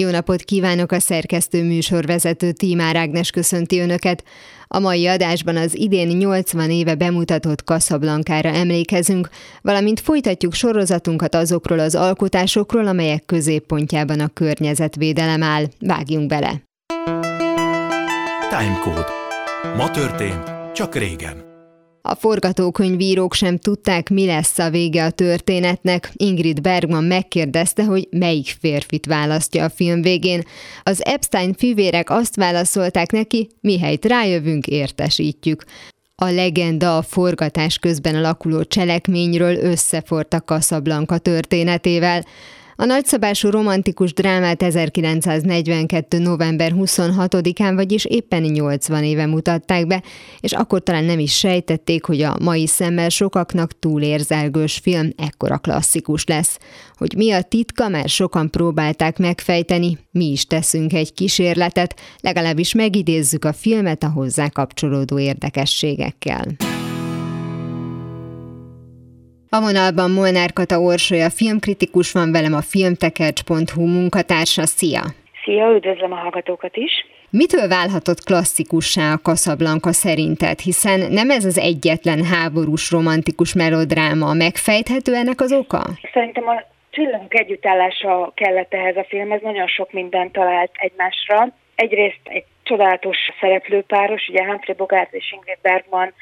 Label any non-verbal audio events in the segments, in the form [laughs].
Jó napot kívánok a szerkesztő műsorvezető Tímár Ágnes köszönti Önöket. A mai adásban az idén 80 éve bemutatott Kaszablankára emlékezünk, valamint folytatjuk sorozatunkat azokról az alkotásokról, amelyek középpontjában a környezetvédelem áll. Vágjunk bele! Timecode. Ma történt, csak régen. A forgatókönyvírók sem tudták, mi lesz a vége a történetnek. Ingrid Bergman megkérdezte, hogy melyik férfit választja a film végén. Az Epstein fivérek azt válaszolták neki, mihelyt rájövünk, értesítjük. A legenda a forgatás közben alakuló cselekményről összefort a Casablanca történetével. A nagyszabású romantikus drámát 1942. november 26-án, vagyis éppen 80 éve mutatták be, és akkor talán nem is sejtették, hogy a mai szemmel sokaknak túlérzelgős film ekkora klasszikus lesz. Hogy mi a titka, mert sokan próbálták megfejteni, mi is teszünk egy kísérletet, legalábbis megidézzük a filmet a hozzá kapcsolódó érdekességekkel. A vonalban Molnár Kata Orsolya filmkritikus van velem a filmtekercs.hu munkatársa. Szia! Szia, üdvözlöm a hallgatókat is! Mitől válhatott klasszikussá a Casablanca szerinted? Hiszen nem ez az egyetlen háborús romantikus melodráma. Megfejthető ennek az oka? Szerintem a csillagok együttállása kellett ehhez a filmhez, nagyon sok mindent talált egymásra. Egyrészt egy csodálatos szereplőpáros, ugye Humphrey Bogart és Ingrid Bergman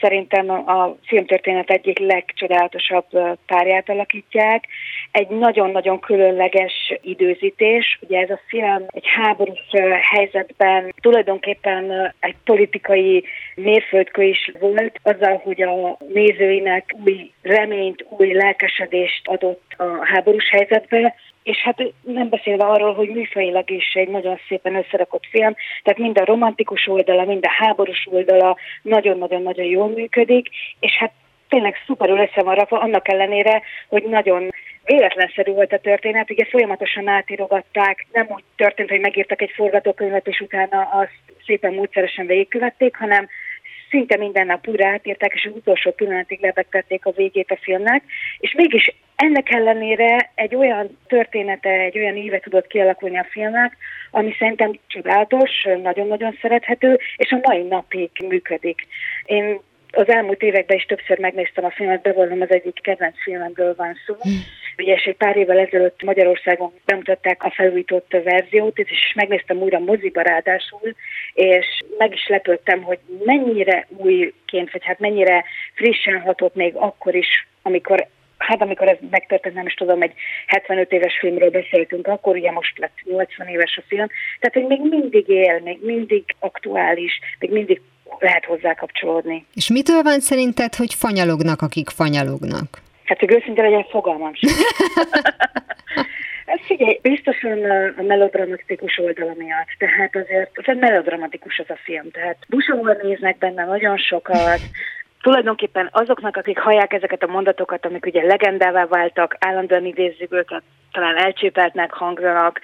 szerintem a filmtörténet egyik legcsodálatosabb párját alakítják. Egy nagyon-nagyon különleges időzítés. Ugye ez a film egy háborús helyzetben tulajdonképpen egy politikai mérföldkő is volt, azzal, hogy a nézőinek új reményt, új lelkesedést adott a háborús helyzetbe, és hát nem beszélve arról, hogy műfajilag is egy nagyon szépen összerakott film, tehát mind a romantikus oldala, mind a háborús oldala nagyon-nagyon-nagyon jól működik, és hát tényleg szuperül össze van rakva, annak ellenére, hogy nagyon véletlenszerű volt a történet, ugye folyamatosan átírogatták, nem úgy történt, hogy megírtak egy forgatókönyvet, és utána azt szépen módszeresen végigkövették, hanem szinte minden nap újra átírták, és az utolsó pillanatig lebegtették a végét a filmnek, és mégis ennek ellenére egy olyan története, egy olyan éve tudott kialakulni a filmnek, ami szerintem csodálatos, nagyon-nagyon szerethető, és a mai napig működik. Én az elmúlt években is többször megnéztem a filmet, bevallom az egyik kedvenc filmemből van szó. Hm. Ugye és egy pár évvel ezelőtt Magyarországon bemutatták a felújított verziót, és megnéztem újra moziba ráadásul, és meg is lepődtem, hogy mennyire újként, vagy hát mennyire frissen hatott még akkor is, amikor hát amikor ez megtörtént, nem is tudom, egy 75 éves filmről beszéltünk, akkor ugye most lett 80 éves a film, tehát hogy még mindig él, még mindig aktuális, még mindig lehet hozzá kapcsolódni. És mitől van szerinted, hogy fanyalognak, akik fanyalognak? Hát, hogy őszintén legyen fogalmam sem. [laughs] Ez figyelj, biztosan a melodramatikus oldala miatt. Tehát azért, az melodramatikus az a film. Tehát busomban néznek benne nagyon sokat, tulajdonképpen azoknak, akik hallják ezeket a mondatokat, amik ugye legendává váltak, állandóan idézzük őket, talán elcsépeltnek hangzanak,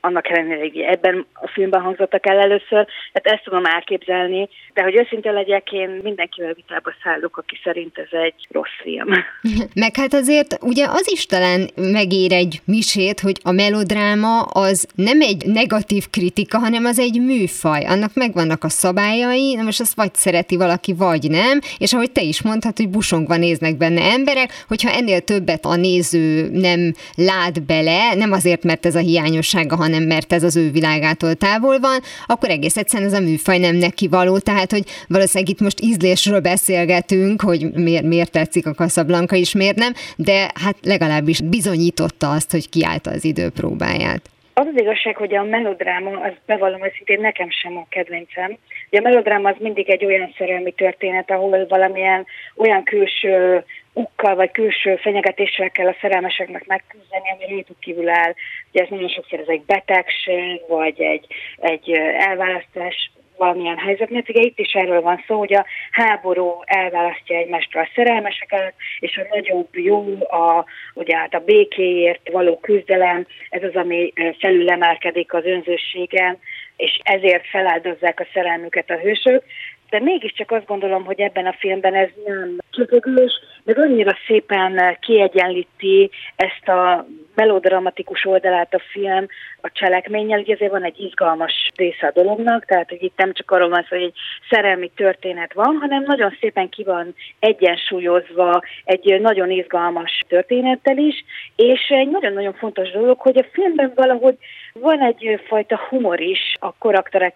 annak ellenére, ebben a filmben hangzottak el először, tehát ezt tudom elképzelni, de hogy őszinte legyek, én mindenkivel vitába szállok, aki szerint ez egy rossz film. [laughs] Meg hát azért ugye az is talán megér egy misét, hogy a melodráma az nem egy negatív kritika, hanem az egy műfaj. Annak megvannak a szabályai, na most azt vagy szereti valaki, vagy nem, és ahogy te is mondtad, hogy busongva néznek benne emberek, hogyha ennél többet a néző nem lát bele, nem azért, mert ez a hiányossága, hanem hanem mert ez az ő világától távol van, akkor egész egyszerűen ez a műfaj nem neki való, tehát hogy valószínűleg itt most ízlésről beszélgetünk, hogy miért, miért tetszik a Casablanca is, miért nem, de hát legalábbis bizonyította azt, hogy kiállta az idő próbáját. Az az igazság, hogy a melodráma, az bevallom szintén nekem sem a kedvencem. A melodráma az mindig egy olyan szerelmi történet, ahol valamilyen olyan külső ukkal vagy külső fenyegetéssel kell a szerelmeseknek megküzdeni, ami rajtuk kívül áll. Ugye ez nagyon sokszor ez egy betegség, vagy egy, egy elválasztás, valamilyen helyzetnél. Ugye itt is erről van szó, hogy a háború elválasztja egymástól a szerelmeseket, és a nagyobb jó, a, ugye hát a békéért való küzdelem, ez az, ami felülemelkedik az önzőségen, és ezért feláldozzák a szerelmüket a hősök de mégiscsak azt gondolom, hogy ebben a filmben ez nem csöpögős, de annyira szépen kiegyenlíti ezt a melodramatikus oldalát a film a cselekménnyel, hogy ezért van egy izgalmas része a dolognak, tehát hogy itt nem csak arról van szó, hogy egy szerelmi történet van, hanem nagyon szépen ki van egyensúlyozva egy nagyon izgalmas történettel is, és egy nagyon-nagyon fontos dolog, hogy a filmben valahogy van egyfajta humor is a karakterek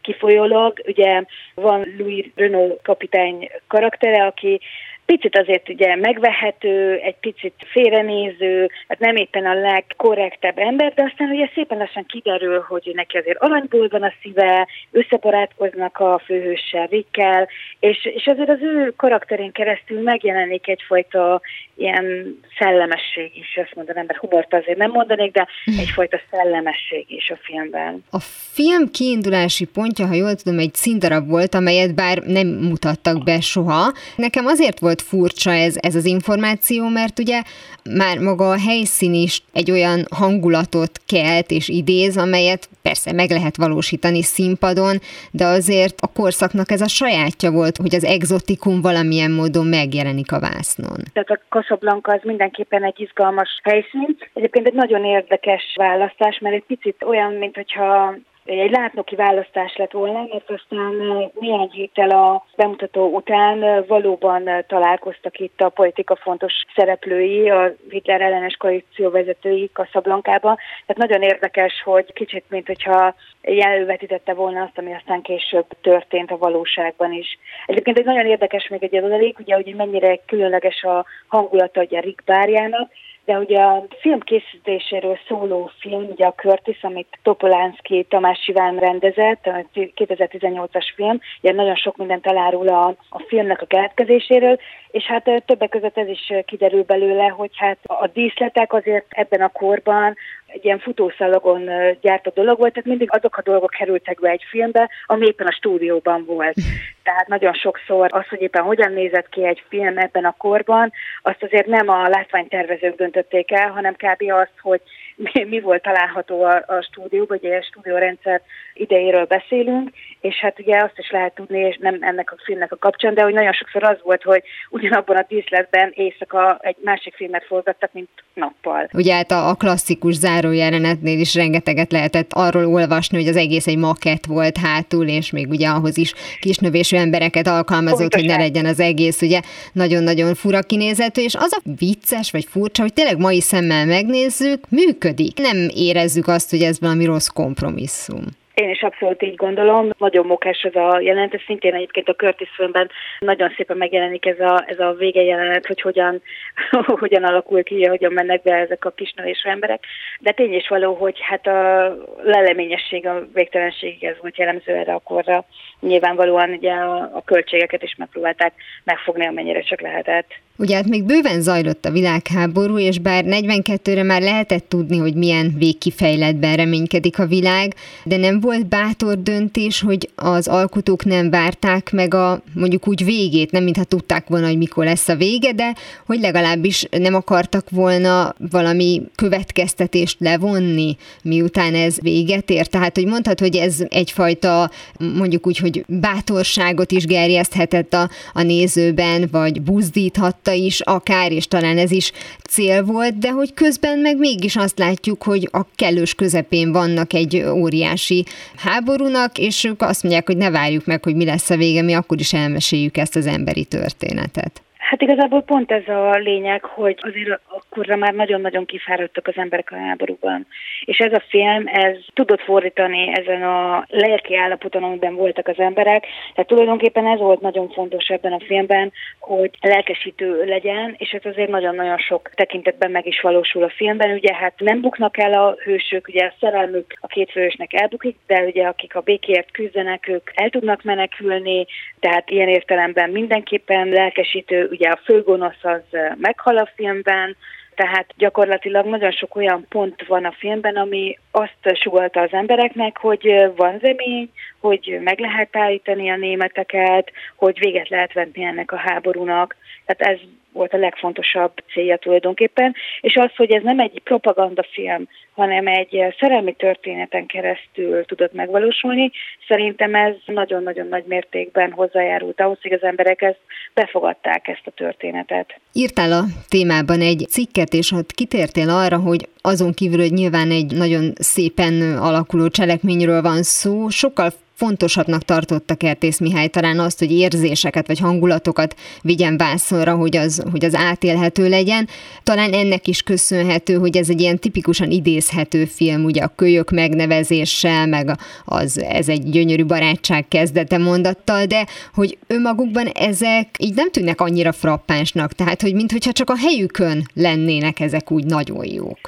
kifolyólag. Ugye van Louis Renault kapitány karaktere, aki picit azért ugye megvehető, egy picit félrenéző, hát nem éppen a legkorrektebb ember, de aztán ugye szépen lassan kiderül, hogy neki azért aranyból van a szíve, összebarátkoznak a főhőssel, Rikkel, és, és azért az ő karakterén keresztül megjelenik egyfajta ilyen szellemesség is, azt mondanám, mert humort azért nem mondanék, de egyfajta szellemesség is a filmben. A film kiindulási pontja, ha jól tudom, egy színdarab volt, amelyet bár nem mutattak be soha. Nekem azért volt volt furcsa ez, ez az információ, mert ugye már maga a helyszín is egy olyan hangulatot kelt és idéz, amelyet persze meg lehet valósítani színpadon, de azért a korszaknak ez a sajátja volt, hogy az exotikum valamilyen módon megjelenik a vásznon. Tehát a Casablanca az mindenképpen egy izgalmas helyszín. Egyébként egy nagyon érdekes választás, mert egy picit olyan, mint hogyha egy látnoki választás lett volna, mert aztán néhány héttel a bemutató után valóban találkoztak itt a politika fontos szereplői, a Hitler ellenes koalíció vezetői Kaszablankában. Tehát nagyon érdekes, hogy kicsit, mint hogyha jelölvetítette volna azt, ami aztán később történt a valóságban is. Egyébként egy nagyon érdekes még egy adalék, ugye, hogy mennyire különleges a hangulata ugye Rick bárjának, de ugye a film készítéséről szóló film, ugye a Curtis, amit Topolánszki Tamás Iván rendezett, a 2018-as film, ugye nagyon sok mindent elárul a, a filmnek a keletkezéséről, és hát többek között ez is kiderül belőle, hogy hát a díszletek azért ebben a korban egy ilyen futószalagon gyártott dolog volt, tehát mindig azok a dolgok kerültek be egy filmbe, ami éppen a stúdióban volt. [laughs] Tehát nagyon sokszor az, hogy éppen hogyan nézett ki egy film ebben a korban, azt azért nem a látványtervezők döntötték el, hanem kb. azt, hogy mi, mi volt található a, a stúdióban, ugye a stúdiórendszer idejéről beszélünk, és hát ugye azt is lehet tudni, és nem ennek a filmnek a kapcsán, de hogy nagyon sokszor az volt, hogy ugyanabban a díszletben éjszaka egy másik filmet forgattak, mint nappal. Ugye hát a, a klasszikus zárójelenetnél is rengeteget lehetett arról olvasni, hogy az egész egy makett volt hátul, és még ugye ahhoz is kisnövésű embereket alkalmazott, Pontosan. hogy ne legyen az egész ugye nagyon-nagyon fura kinézetű, és az a vicces vagy furcsa, hogy tényleg mai szemmel megnézzük, működik. Nem érezzük azt, hogy ez valami rossz kompromisszum. Én is abszolút így gondolom. Nagyon mokás ez a jelenet, ez szintén egyébként a Curtis filmben nagyon szépen megjelenik ez a, ez a vége jelenet, hogy hogyan, [laughs] hogyan alakul ki, hogyan mennek be ezek a kisnövésű emberek. De tény is való, hogy hát a leleményesség, a végtelenség ez volt jellemző erre a korra. Nyilvánvalóan ugye a, a költségeket is megpróbálták megfogni, amennyire csak lehetett. Ugye hát még bőven zajlott a világháború, és bár 42-re már lehetett tudni, hogy milyen végkifejletben reménykedik a világ, de nem volt bátor döntés, hogy az alkotók nem várták meg a mondjuk úgy végét, nem mintha tudták volna, hogy mikor lesz a vége, de hogy legalábbis nem akartak volna valami következtetést levonni, miután ez véget ér. Tehát, hogy mondhat, hogy ez egyfajta mondjuk úgy, hogy bátorságot is gerjeszthetett a, a nézőben, vagy buzdíthatta is akár, és talán ez is cél volt, de hogy közben meg mégis azt látjuk, hogy a kellős közepén vannak egy óriási háborúnak, és ők azt mondják, hogy ne várjuk meg, hogy mi lesz a vége, mi akkor is elmeséljük ezt az emberi történetet. Hát igazából pont ez a lényeg, hogy azért akkorra már nagyon-nagyon kifáradtak az emberek a háborúban. És ez a film, ez tudott fordítani ezen a lelki állapoton, amiben voltak az emberek. Tehát tulajdonképpen ez volt nagyon fontos ebben a filmben, hogy lelkesítő legyen, és ez azért nagyon-nagyon sok tekintetben meg is valósul a filmben. Ugye hát nem buknak el a hősök, ugye a szerelmük a két fősnek elbukik, de ugye akik a békért küzdenek, ők el tudnak menekülni, tehát ilyen értelemben mindenképpen lelkesítő, ugye a főgonosz az meghal a filmben, Tehát gyakorlatilag nagyon sok olyan pont van a filmben, ami azt sugalta az embereknek, hogy van remény, hogy meg lehet állítani a németeket, hogy véget lehet venni ennek a háborúnak. Tehát ez volt a legfontosabb célja tulajdonképpen, és az, hogy ez nem egy propagandafilm, hanem egy szerelmi történeten keresztül tudott megvalósulni, szerintem ez nagyon-nagyon nagy mértékben hozzájárult ahhoz, hogy az emberek ezt befogadták ezt a történetet. Írtál a témában egy cikket, és ott kitértél arra, hogy azon kívül, hogy nyilván egy nagyon szépen alakuló cselekményről van szó, sokkal fontosabbnak tartotta Kertész Mihály talán azt, hogy érzéseket vagy hangulatokat vigyen vászonra, hogy az, hogy az átélhető legyen. Talán ennek is köszönhető, hogy ez egy ilyen tipikusan idézhető film, ugye a kölyök megnevezéssel, meg az, ez egy gyönyörű barátság kezdete mondattal, de hogy önmagukban ezek így nem tűnnek annyira frappánsnak, tehát hogy mintha csak a helyükön lennének ezek úgy nagyon jók.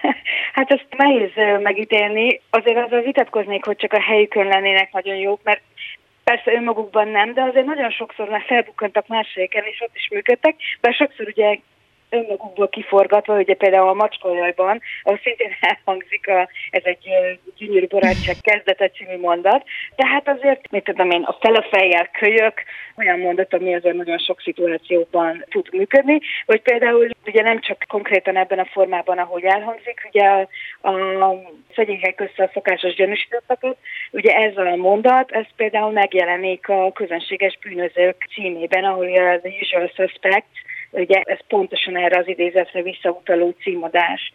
[laughs] Hát ezt nehéz megítélni. Azért azzal vitatkoznék, hogy csak a helyükön lennének nagyon jók, mert persze önmagukban nem, de azért nagyon sokszor már felbukkantak más helyeken, és ott is működtek, bár sokszor ugye önmagukból kiforgatva, ugye például a Macskaolajban, ahol szintén [laughs] elhangzik a, ez egy gyönyörű barátság kezdete című mondat, tehát azért, mit tudom én, a felefejjel kölyök, olyan mondat, ami azért nagyon sok szituációban tud működni, vagy például ugye nem csak konkrétan ebben a formában, ahogy elhangzik, ugye a, a szegények között a szokásos gyanúsítottakat, ugye ez a mondat, ez például megjelenik a közönséges bűnözők címében, ahol a The Usual Suspects, Ugye ez pontosan erre az idézetre visszautaló címadás.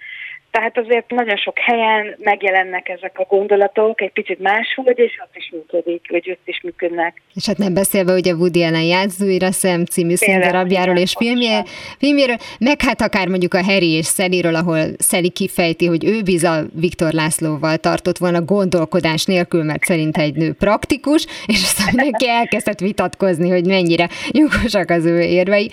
Tehát azért nagyon sok helyen megjelennek ezek a gondolatok, egy picit máshogy, és ott is működik, vagy ott is működnek. És hát nem beszélve ugye Woody Allen játszóira szem című színdarabjáról és filmjé, filmjéről, meg hát akár mondjuk a Harry és Szelliről, ahol Szeli kifejti, hogy ő biza Viktor Lászlóval tartott volna gondolkodás nélkül, mert szerint egy nő praktikus, és aztán [laughs] neki elkezdett vitatkozni, hogy mennyire jogosak az ő érvei.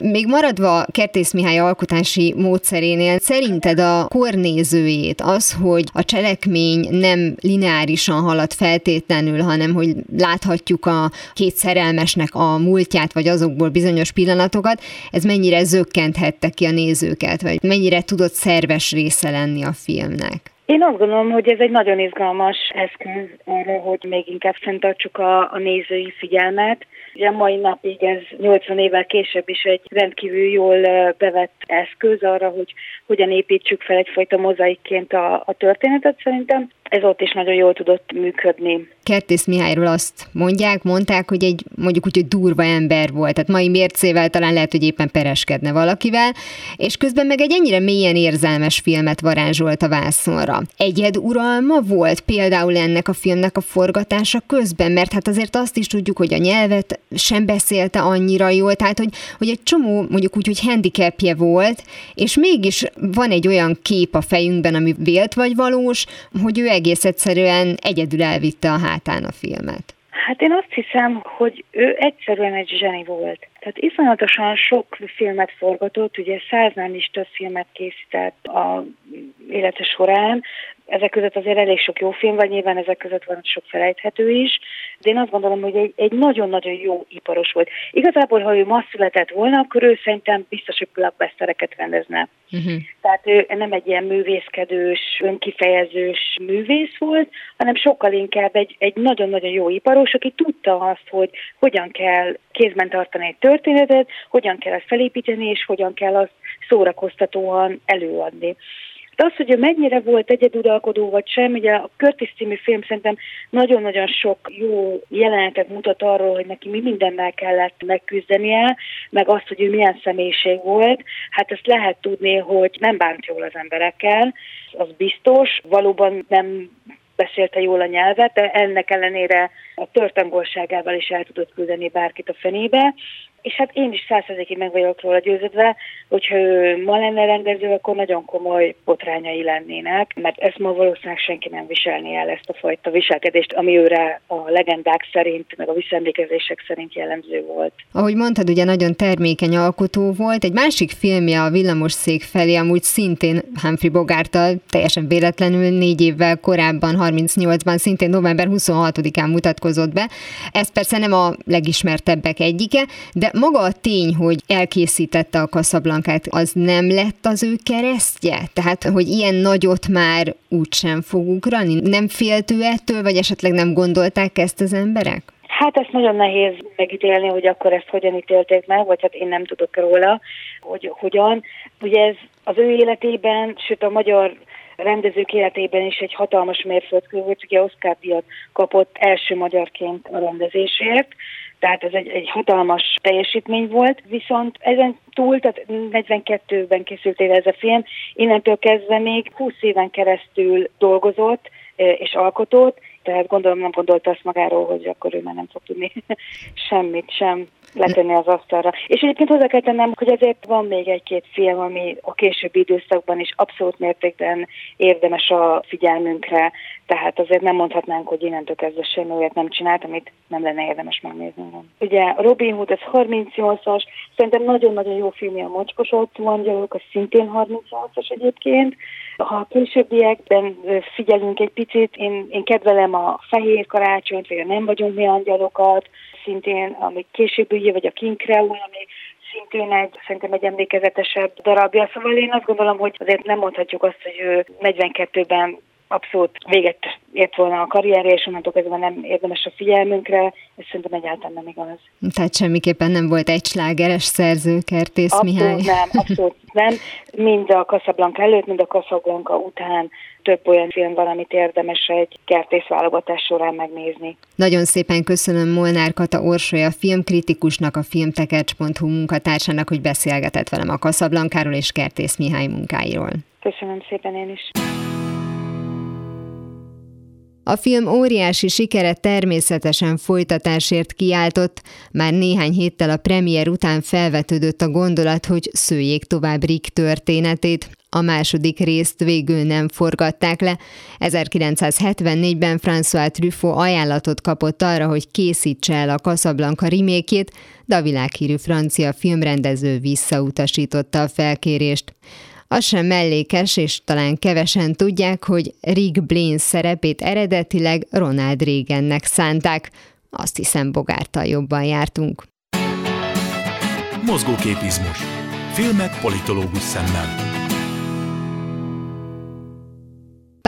Még maradva Kertész Mihály alkotási módszerénél, szerinted a kornézőjét, az, hogy a cselekmény nem lineárisan halad feltétlenül, hanem hogy láthatjuk a két szerelmesnek a múltját, vagy azokból bizonyos pillanatokat, ez mennyire zökkenthette ki a nézőket, vagy mennyire tudott szerves része lenni a filmnek? Én azt gondolom, hogy ez egy nagyon izgalmas eszköz arra, hogy még inkább fenntartsuk a, a nézői figyelmet. Ugye mai napig ez 80 évvel később is egy rendkívül jól bevett eszköz arra, hogy hogyan építsük fel egyfajta mozaikként a, a történetet szerintem ez ott is nagyon jól tudott működni. Kertész Mihályról azt mondják, mondták, hogy egy mondjuk úgy, hogy durva ember volt, tehát mai mércével talán lehet, hogy éppen pereskedne valakivel, és közben meg egy ennyire mélyen érzelmes filmet varázsolt a vászonra. Egyed uralma volt például ennek a filmnek a forgatása közben, mert hát azért azt is tudjuk, hogy a nyelvet sem beszélte annyira jól, tehát hogy, hogy egy csomó mondjuk úgy, hogy handicapje volt, és mégis van egy olyan kép a fejünkben, ami vélt vagy valós, hogy ő egész egyszerűen egyedül elvitte a hátán a filmet. Hát én azt hiszem, hogy ő egyszerűen egy zseni volt. Tehát iszonyatosan sok filmet forgatott, ugye száznál is több filmet készített a élete során, ezek között azért elég sok jó film van, nyilván ezek között van sok felejthető is, de én azt gondolom, hogy egy, egy nagyon-nagyon jó iparos volt. Igazából, ha ő ma született volna, akkor ő szerintem biztos, hogy blockbustereket rendezne. Uh-huh. Tehát ő nem egy ilyen művészkedős, önkifejezős művész volt, hanem sokkal inkább egy, egy nagyon-nagyon jó iparos, aki tudta azt, hogy hogyan kell kézben tartani egy történetet, hogyan kell ezt felépíteni, és hogyan kell azt szórakoztatóan előadni. De az, hogy ő mennyire volt egyeduralkodó vagy sem, ugye a Curtis című film szerintem nagyon-nagyon sok jó jelenetet mutat arról, hogy neki mi mindennel kellett megküzdenie, meg azt, hogy ő milyen személyiség volt. Hát ezt lehet tudni, hogy nem bánt jól az emberekkel, az biztos, valóban nem beszélte jól a nyelvet, de ennek ellenére a törtangolságával is el tudott küldeni bárkit a fenébe, és hát én is százszerzékig meg vagyok róla győződve, hogyha ő ma lenne rendező, akkor nagyon komoly botrányai lennének, mert ezt ma valószínűleg senki nem viselni el ezt a fajta viselkedést, ami őre a legendák szerint, meg a visszaemlékezések szerint jellemző volt. Ahogy mondtad, ugye nagyon termékeny alkotó volt. Egy másik filmje a Villamos szék felé, amúgy szintén Humphrey Bogártal, teljesen véletlenül négy évvel korábban, 38-ban, szintén november 26-án mutatkozott be. Ez persze nem a legismertebbek egyike, de maga a tény, hogy elkészítette a kaszablankát, az nem lett az ő keresztje? Tehát, hogy ilyen nagyot már úgysem fog ugrani? Nem féltő ettől, vagy esetleg nem gondolták ezt az emberek? Hát ezt nagyon nehéz megítélni, hogy akkor ezt hogyan ítélték meg, vagy hát én nem tudok róla, hogy hogyan. Ugye ez az ő életében, sőt a magyar rendezők életében is egy hatalmas mérföldkő volt, ugye Oscar díjat kapott első magyarként a rendezésért, tehát ez egy, egy hatalmas teljesítmény volt, viszont ezen túl, tehát 42-ben készült ez a film, innentől kezdve még 20 éven keresztül dolgozott eh, és alkotott, tehát gondolom nem gondolta azt magáról, hogy akkor ő már nem fog tudni [laughs] semmit sem letenni az asztalra. És egyébként hozzá kell tennem, hogy azért van még egy-két film, ami a későbbi időszakban is abszolút mértékben érdemes a figyelmünkre, tehát azért nem mondhatnánk, hogy innentől kezdve semmi olyat nem csinált, amit nem lenne érdemes megnézni. Ugye a Robin Hood, ez 38-as, szerintem nagyon-nagyon jó filmje a Mocskos angyalok, az szintén 38-as egyébként. Ha a későbbiekben figyelünk egy picit, én, én kedvelem a fehér karácsonyt, vagy a nem vagyunk mi angyalokat, szintén, ami későbbi vagy a King Creole, ami szintén egy, szerintem egy emlékezetesebb darabja. Szóval én azt gondolom, hogy azért nem mondhatjuk azt, hogy ő 42-ben abszolút véget ért volna a karrierje, és onnantól kezdve nem érdemes a figyelmünkre, ez szerintem egyáltalán nem igaz. Tehát semmiképpen nem volt egy slágeres szerző, Kertész abszolút Mihály. nem, abszolút nem. Mind a Casablanca előtt, mind a Casablanca után több olyan film van, amit érdemes egy kertész válogatás során megnézni. Nagyon szépen köszönöm Molnár Kata Orsolya filmkritikusnak, a filmtekercs.hu munkatársának, hogy beszélgetett velem a Casablankáról és Kertész Mihály munkáiról. Köszönöm szépen én is. A film óriási sikere természetesen folytatásért kiáltott, már néhány héttel a premier után felvetődött a gondolat, hogy szőjék tovább Rick történetét. A második részt végül nem forgatták le. 1974-ben François Truffaut ajánlatot kapott arra, hogy készítse el a Casablanca rimékét, de a világhírű francia filmrendező visszautasította a felkérést. Az sem mellékes, és talán kevesen tudják, hogy Rick Blaine szerepét eredetileg Ronald Reagannek szánták. Azt hiszem, Bogártal jobban jártunk. Mozgóképizmus. Filmek politológus szemmel.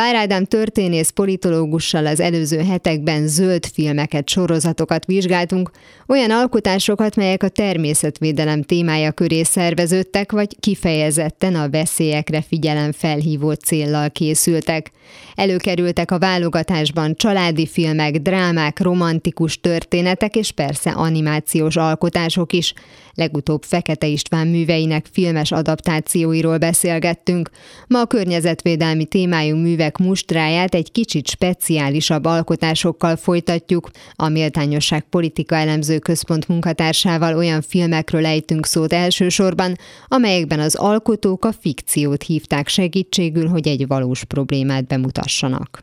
Pár Ádám történész politológussal az előző hetekben zöld filmeket, sorozatokat vizsgáltunk, olyan alkotásokat, melyek a természetvédelem témája köré szerveződtek, vagy kifejezetten a veszélyekre figyelem felhívó céllal készültek. Előkerültek a válogatásban családi filmek, drámák, romantikus történetek és persze animációs alkotások is. Legutóbb Fekete István műveinek filmes adaptációiról beszélgettünk. Ma a környezetvédelmi témájú művek mustráját egy kicsit speciálisabb alkotásokkal folytatjuk. A Méltányosság Politika Elemző Központ munkatársával olyan filmekről ejtünk szót elsősorban, amelyekben az alkotók a fikciót hívták segítségül, hogy egy valós problémát bemutassanak.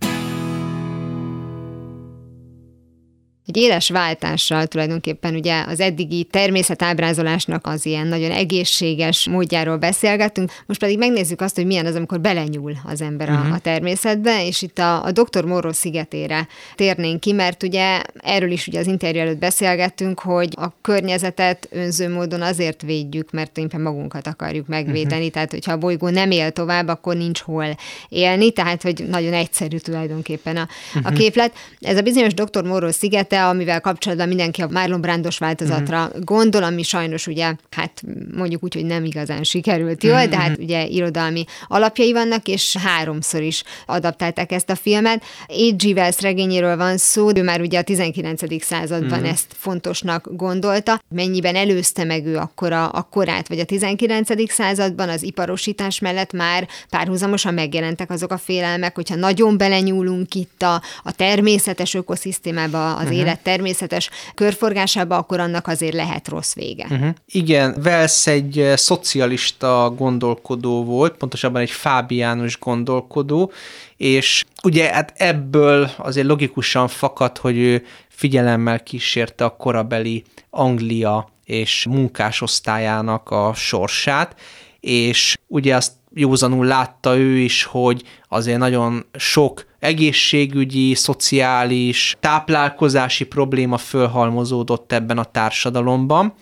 Egy éles váltással tulajdonképpen ugye az eddigi természetábrázolásnak az ilyen nagyon egészséges módjáról beszélgettünk, most pedig megnézzük azt, hogy milyen az, amikor belenyúl az ember uh-huh. a, a természetbe, és itt a, a Dr. Morro szigetére térnénk ki, mert ugye erről is ugye az interjú előtt beszélgettünk, hogy a környezetet önző módon azért védjük, mert éppen magunkat akarjuk megvédeni, uh-huh. tehát hogyha a bolygó nem él tovább, akkor nincs hol élni, tehát hogy nagyon egyszerű tulajdonképpen a, uh-huh. a mhm. képlet. Ez a bizonyos Dr. Morro sziget te, amivel kapcsolatban mindenki a Marlon Brandos változatra uh-huh. gondol, ami sajnos ugye, hát mondjuk úgy, hogy nem igazán sikerült jól, uh-huh. de hát ugye irodalmi alapjai vannak, és háromszor is adaptálták ezt a filmet. H.G. Wells regényéről van szó, ő már ugye a 19. században uh-huh. ezt fontosnak gondolta. Mennyiben előzte meg ő akkor a, a korát, vagy a 19. században az iparosítás mellett már párhuzamosan megjelentek azok a félelmek, hogyha nagyon belenyúlunk itt a, a természetes ökoszisztémába, az uh-huh. Élet természetes körforgásába, akkor annak azért lehet rossz vége. Uh-huh. Igen, Wells egy eh, szocialista gondolkodó volt, pontosabban egy fábiánus gondolkodó, és ugye hát ebből azért logikusan fakad, hogy ő figyelemmel kísérte a korabeli Anglia és munkásosztályának a sorsát, és ugye azt józanul látta ő is, hogy azért nagyon sok egészségügyi, szociális, táplálkozási probléma fölhalmozódott ebben a társadalomban,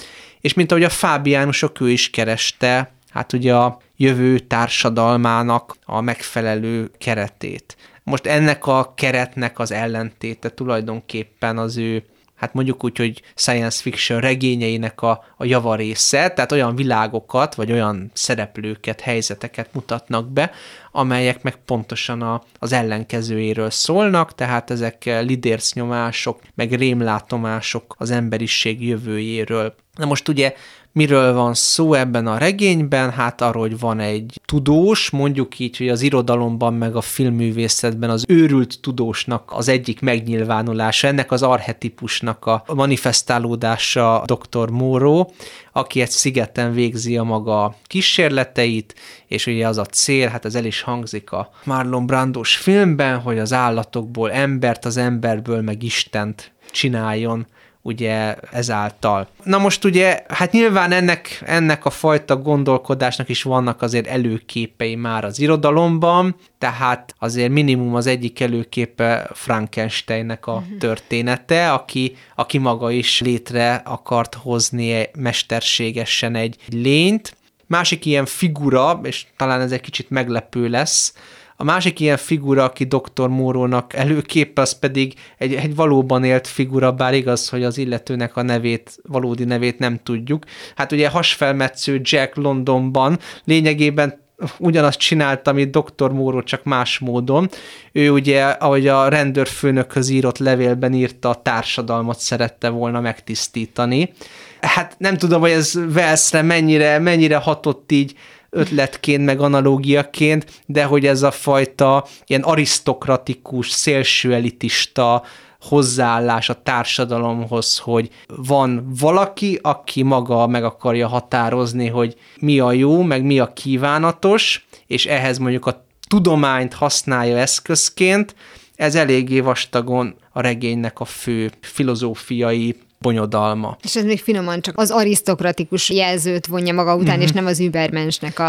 és mint ahogy a fábiánusok, ő is kereste, hát ugye a jövő társadalmának a megfelelő keretét. Most ennek a keretnek az ellentéte tulajdonképpen az ő hát mondjuk úgy, hogy science fiction regényeinek a, a javarésze, tehát olyan világokat, vagy olyan szereplőket, helyzeteket mutatnak be, amelyek meg pontosan a, az ellenkezőjéről szólnak, tehát ezek lidércnyomások, meg rémlátomások az emberiség jövőjéről. Na most ugye Miről van szó ebben a regényben? Hát arról, hogy van egy tudós, mondjuk így, hogy az irodalomban meg a filmművészetben az őrült tudósnak az egyik megnyilvánulása, ennek az arhetipusnak a manifestálódása dr. Móró, aki egy szigeten végzi a maga kísérleteit, és ugye az a cél, hát ez el is hangzik a Marlon Brandos filmben, hogy az állatokból embert, az emberből meg Istent csináljon ugye ezáltal. Na most ugye, hát nyilván ennek, ennek a fajta gondolkodásnak is vannak azért előképei már az irodalomban, tehát azért minimum az egyik előképe Frankensteinnek a mhm. története, aki, aki maga is létre akart hozni mesterségesen egy lényt. Másik ilyen figura, és talán ez egy kicsit meglepő lesz, a másik ilyen figura, aki Dr. Mórónak előkép, az pedig egy, egy valóban élt figura, bár igaz, hogy az illetőnek a nevét, valódi nevét nem tudjuk. Hát ugye hasfelmetsző Jack Londonban lényegében ugyanazt csinálta, amit Dr. Móró, csak más módon. Ő ugye, ahogy a rendőrfőnökhöz írott levélben írta, a társadalmat szerette volna megtisztítani. Hát nem tudom, hogy ez Velszre mennyire, mennyire hatott így ötletként, meg analógiaként, de hogy ez a fajta ilyen arisztokratikus, szélsőelitista hozzáállás a társadalomhoz, hogy van valaki, aki maga meg akarja határozni, hogy mi a jó, meg mi a kívánatos, és ehhez mondjuk a tudományt használja eszközként, ez eléggé vastagon a regénynek a fő filozófiai bonyodalma. És ez még finoman csak az arisztokratikus jelzőt vonja maga után, mm-hmm. és nem az übermensnek a,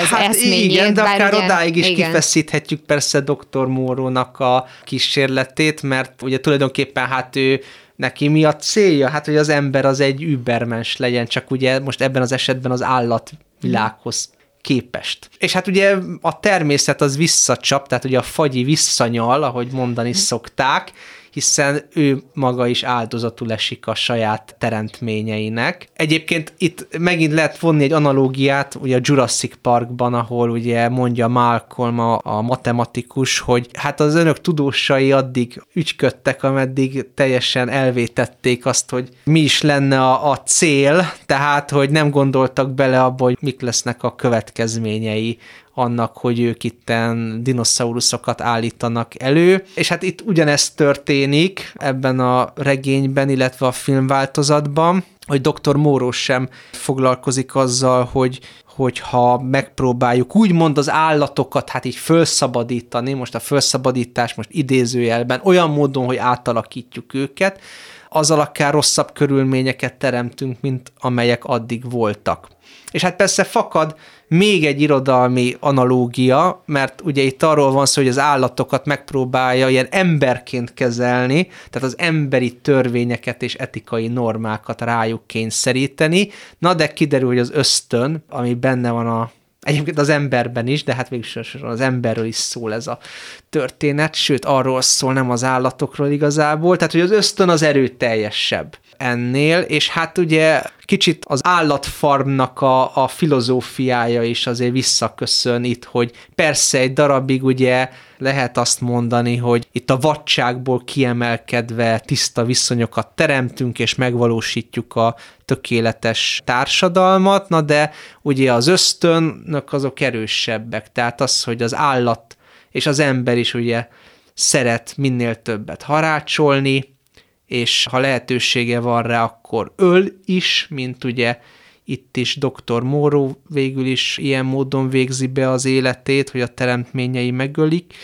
az hát eszményét. Igen, de akár ugye, odáig is igen. kifeszíthetjük persze dr. Mórónak a kísérletét, mert ugye tulajdonképpen hát ő neki mi a célja? Hát, hogy az ember az egy übermens legyen, csak ugye most ebben az esetben az állatvilághoz képest. És hát ugye a természet az visszacsap, tehát ugye a fagyi visszanyal, ahogy mondani szokták, hiszen ő maga is áldozatul esik a saját teremtményeinek. Egyébként itt megint lehet vonni egy analógiát, ugye a Jurassic Parkban, ahol ugye mondja Malcolm a, a matematikus, hogy hát az önök tudósai addig ügyködtek, ameddig teljesen elvétették azt, hogy mi is lenne a, a cél, tehát, hogy nem gondoltak bele abba, hogy mik lesznek a következményei annak, hogy ők itten dinoszauruszokat állítanak elő, és hát itt ugyanezt történik ebben a regényben, illetve a filmváltozatban, hogy dr. Móró sem foglalkozik azzal, hogy hogyha megpróbáljuk úgymond az állatokat hát így felszabadítani, most a felszabadítás most idézőjelben, olyan módon, hogy átalakítjuk őket, azzal akár rosszabb körülményeket teremtünk, mint amelyek addig voltak. És hát persze fakad még egy irodalmi analógia, mert ugye itt arról van szó, hogy az állatokat megpróbálja ilyen emberként kezelni, tehát az emberi törvényeket és etikai normákat rájuk kényszeríteni, na de kiderül, hogy az ösztön, ami benne van a Egyébként az emberben is, de hát végül az emberről is szól ez a történet, sőt arról szól, nem az állatokról igazából, tehát hogy az ösztön az erőteljesebb ennél, és hát ugye kicsit az állatfarmnak a, a filozófiája is azért visszaköszön itt, hogy persze egy darabig ugye lehet azt mondani, hogy itt a vadságból kiemelkedve tiszta viszonyokat teremtünk, és megvalósítjuk a tökéletes társadalmat, na de ugye az ösztönök azok erősebbek, tehát az, hogy az állat és az ember is ugye szeret minél többet harácsolni, és ha lehetősége van rá, akkor öl is, mint ugye itt is dr. Móró végül is ilyen módon végzi be az életét, hogy a teremtményei megölik.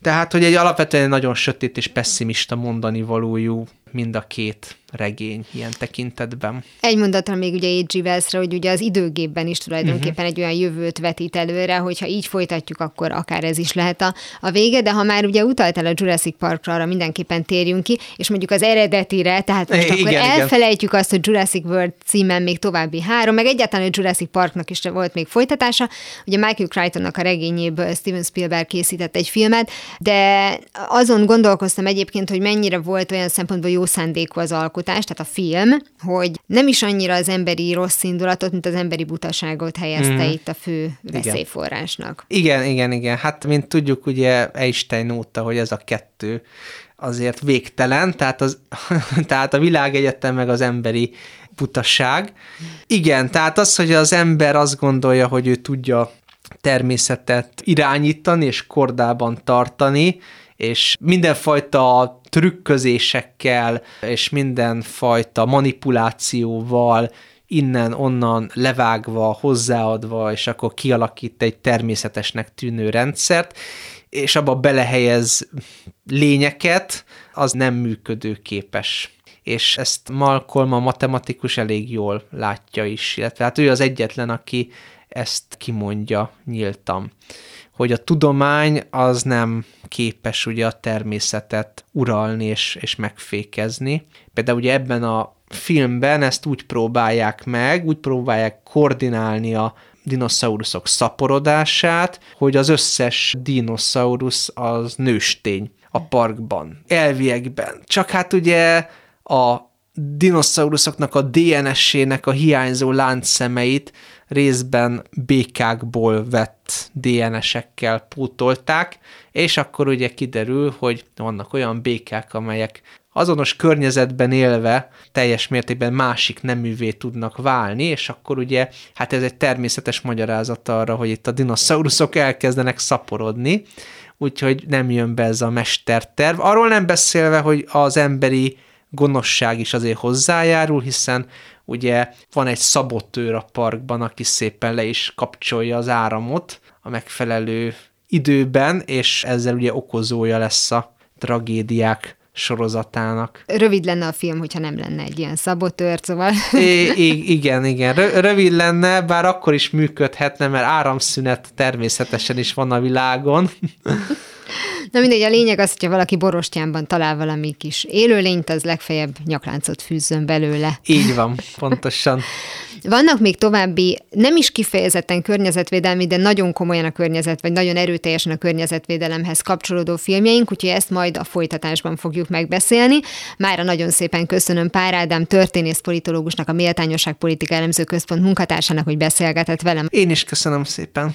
Tehát, hogy egy alapvetően nagyon sötét és pessimista mondani valójú mind a két regény ilyen tekintetben. Egy mondatra még ugye H.G. Wellsre, hogy ugye az időgépben is tulajdonképpen uh-huh. egy olyan jövőt vetít előre, hogyha így folytatjuk, akkor akár ez is lehet a, a vége, de ha már ugye utaltál a Jurassic Parkra, arra mindenképpen térjünk ki, és mondjuk az eredetire, tehát most igen, akkor igen. elfelejtjük azt, hogy Jurassic World címen még további három, meg egyáltalán a Jurassic Parknak is volt még folytatása. Ugye Michael Crichtonnak a regényéből Steven Spielberg készített egy filmet, de azon gondolkoztam egyébként, hogy mennyire volt olyan szempontból jó szándékú az alkotás, tehát a film, hogy nem is annyira az emberi rossz indulatot, mint az emberi butaságot helyezte mm. itt a fő veszélyforrásnak. Igen, igen, igen. Hát, mint tudjuk, ugye Einstein óta, hogy ez a kettő azért végtelen, tehát, az, [laughs] tehát a világegyetem meg az emberi butaság. Igen, tehát az, hogy az ember azt gondolja, hogy ő tudja természetet irányítani és kordában tartani, és mindenfajta trükközésekkel és mindenfajta manipulációval innen-onnan levágva, hozzáadva, és akkor kialakít egy természetesnek tűnő rendszert, és abba belehelyez lényeket, az nem működőképes. És ezt Malcolm, a matematikus elég jól látja is, illetve hát ő az egyetlen, aki ezt kimondja nyíltan hogy a tudomány az nem képes ugye a természetet uralni és, és megfékezni. Például ugye ebben a filmben ezt úgy próbálják meg, úgy próbálják koordinálni a dinoszauruszok szaporodását, hogy az összes dinoszaurusz az nőstény a parkban, elviekben. Csak hát ugye a dinoszauruszoknak a DNS-ének a hiányzó láncszemeit részben békákból vett DNS-ekkel pótolták, és akkor ugye kiderül, hogy vannak olyan békák, amelyek azonos környezetben élve teljes mértékben másik neművé tudnak válni, és akkor ugye, hát ez egy természetes magyarázat arra, hogy itt a dinoszauruszok elkezdenek szaporodni, úgyhogy nem jön be ez a mesterterv. Arról nem beszélve, hogy az emberi gonoszság is azért hozzájárul, hiszen ugye van egy szabotőr a parkban, aki szépen le is kapcsolja az áramot a megfelelő időben, és ezzel ugye okozója lesz a tragédiák sorozatának. Rövid lenne a film, hogyha nem lenne egy ilyen szabotőr, szóval... I- igen, igen. Rövid lenne, bár akkor is működhetne, mert áramszünet természetesen is van a világon. Na mindegy, a lényeg az, hogyha valaki borostyánban talál valami kis élőlényt, az legfeljebb nyakláncot fűzzön belőle. Így van, pontosan. [laughs] Vannak még további, nem is kifejezetten környezetvédelmi, de nagyon komolyan a környezet, vagy nagyon erőteljesen a környezetvédelemhez kapcsolódó filmjeink, úgyhogy ezt majd a folytatásban fogjuk megbeszélni. Mára nagyon szépen köszönöm Pár Ádám történész politológusnak, a Méltányosság Politika Elemző Központ munkatársának, hogy beszélgetett velem. Én is köszönöm szépen.